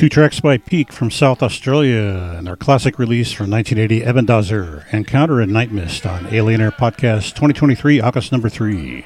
Two tracks by Peak from South Australia and their classic release from 1980, Ebondàzzar, Encounter in Night Mist on Alien Air Podcast 2023, August number 3.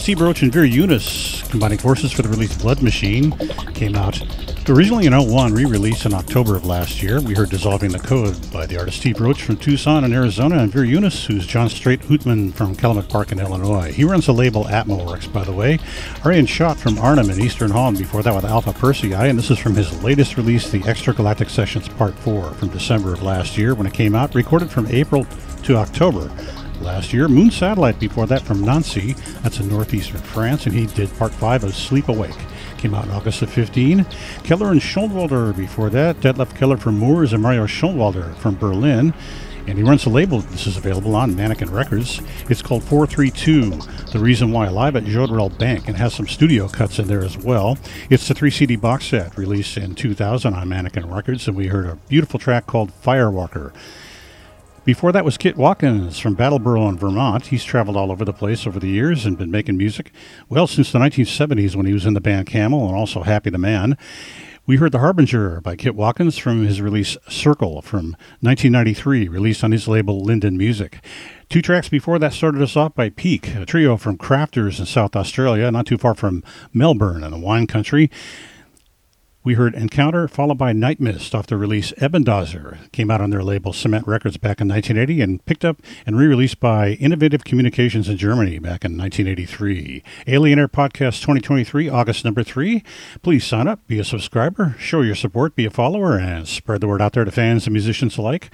Steve Roach and Vir Unis combining forces for the release Blood Machine came out originally an 01, re-release in October of last year. We heard Dissolving the Code by the artist Steve Roach from Tucson in Arizona and Vir Unis, who's John Straight Hootman from Calumet Park in Illinois. He runs the label Atmo Works, by the way. Arjen Schat from Arnhem in Eastern Holland before that with Alpha Persei, and this is from his latest release, the Extragalactic Sessions Part 4 from December of last year when it came out, recorded from April to October last year. Moon Satellite before that from Nancy, that's in northeastern France, and he did part five of Sleep Awake. Came out in August of 15. Keller and Schoenwalder before that. Detlef Keller from Moers and Mario Schoenwalder from Berlin. And he runs a label. This is available on Manikin Records. It's called 432, The Reason Why, live at Jodrell Bank, and has some studio cuts in there as well. It's the 3 CD box set released in 2000 on Manikin Records, and we heard a beautiful track called Firewalker. Before that was Kit Watkins from Brattleboro in Vermont. He's traveled all over the place over the years and been making music, well, since the 1970s when he was in the band Camel and also Happy the Man. We heard The Harbinger by Kit Watkins from his release Circle from 1993, released on his label Linden Music. Two tracks before that started us off by Peak, a trio from Crafers in South Australia, not too far from Melbourne in the wine country. We heard Encounter, followed by Night Mist off the release Ebondàzzar. Came out on their label Cement Records back in 1980 and picked up and re released by Innovative Communications in Germany back in 1983. Alien Air Podcast 2023, August number three. Please sign up, be a subscriber, show your support, be a follower, and spread the word out there to fans and musicians alike.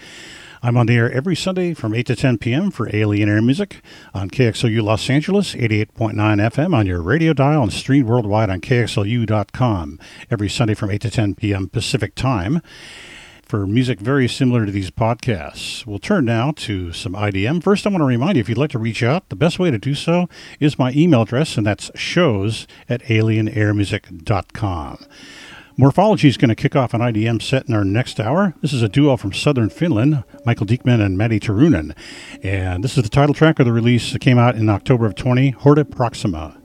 I'm on the air every Sunday from 8 to 10 p.m. for Alien Air Music on KXLU Los Angeles, 88.9 FM on your radio dial and streamed worldwide on KXLU.com every Sunday from 8 to 10 p.m. Pacific Time for music very similar to these podcasts. We'll turn now to some IDM. First, I want to remind you if you'd like to reach out, the best way to do so is my email address, and that's shows at alienairmusic.com. Morphology is going to kick off an IDM set in our next hour. This is a duo from southern Finland, Michael Diekman and Matti Turunen. And this is the title track of the release that came out in October of 20, Horta Proxima.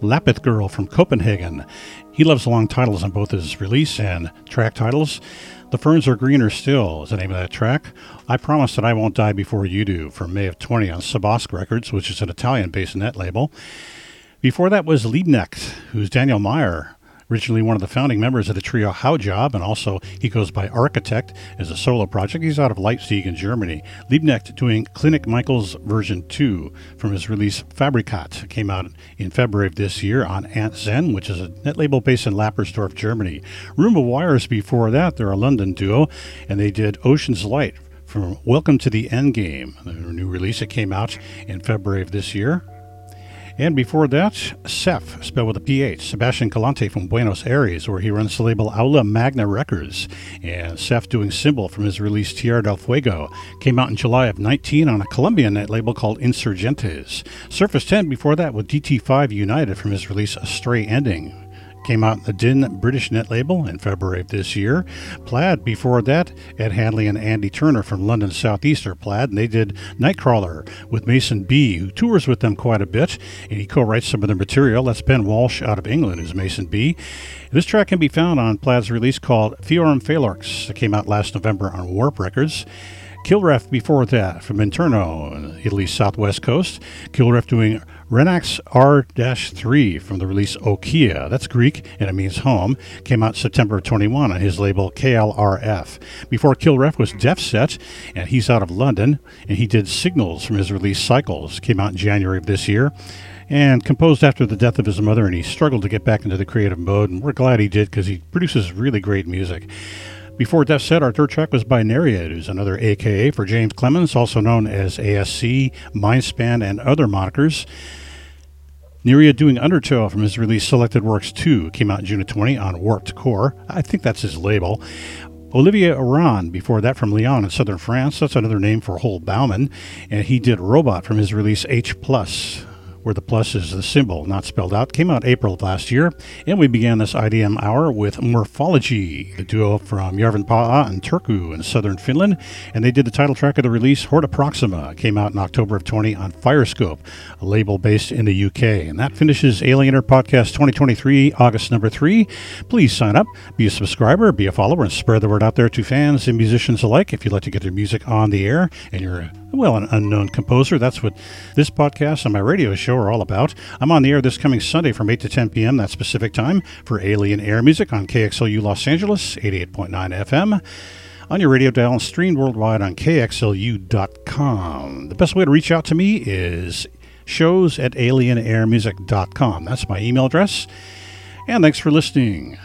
Lapith Girl from Copenhagen. He loves long titles on both his release and track titles. The Ferns Are Greener Still is the name of that track. I Promise That I Won't Die Before You Do from May of 20 on Sabosc Records, which is an Italian based net label. Before that was Liebknecht, who's Daniel Myer originally one of the founding members of the trio Haujobb, and also he goes by Architect as a solo project. He's out of Leipzig in Germany. Liebknecht doing Klinic Michels version 2 from his release Fabrikat. came out in February of this year on Ant Zen, which is a net label based in Lappersdorf, Germany. Room of Wires before that, they're a London duo, and they did Ocean's Light from Welcome to the Endgame, the new release. It came out in February of this year. And before that, Seph, spelled with a PH, Sebastian Calante from Buenos Aires, where he runs the label Aula Magna Records. And Seph doing Symbol from his release Tierra del Fuego came out in July of 19 on a Colombian net label called Insurgentes. Surface 10 before that with DT5 United from his release A Stray Ending. Came out in the Din British net label in February of this year. Plaid before that, Ed Handley and Andy Turner from London Southeaster Plaid, and they did Nightcrawler with Mason B, who tours with them quite a bit, and he co-writes some of their material. That's Ben Walsh out of England, who's Mason B. This track can be found on Plaid's release called Feorm Falorx that came out last November on Warp Records. Kilref before that from Interno, Italy's southwest coast. Kilref doing Renax R-3 from the release Okia. That's Greek and it means home. Came out September 21 on his label KLRF. Before Kilref was Defset, and he's out of London, and he did Signals from his release Cycles. Came out in January of this year and composed after the death of his mother, and he struggled to get back into the creative mode, and we're glad he did because he produces really great music. Before Defset, our third track was by Nereid, who's another AKA for James Clements, also known as ASC, Mindspan, and other monikers. Nereid doing Undertow from his release Selected Works 2 came out June of 20 on Warped Core. I think that's his label. Olivier Orand, before that from Lyon in southern France. That's another name for Hol Baumann. And he did Robot from his release H Plus where the plus is the symbol, not spelled out, came out April of last year. And we began this IDM hour with Morphology, the duo from Järvenpää and Turku in southern Finland. And they did the title track of the release, Horta Proxima, came out in October of 20 on Firescope, a label based in the UK. And that finishes Alienator Podcast 2023, August number three. Please sign up, be a subscriber, be a follower, and spread the word out there to fans and musicians alike if you'd like to get their music on the air and you're well, an unknown composer. That's what this podcast and my radio show are all about. I'm on the air this coming Sunday from 8 to 10 p.m. That specific time for Alien Air Music on KXLU Los Angeles, 88.9 FM. On your radio dial and streamed worldwide on KXLU.com. The best way to reach out to me is shows at alienairmusic.com. That's my email address. And thanks for listening.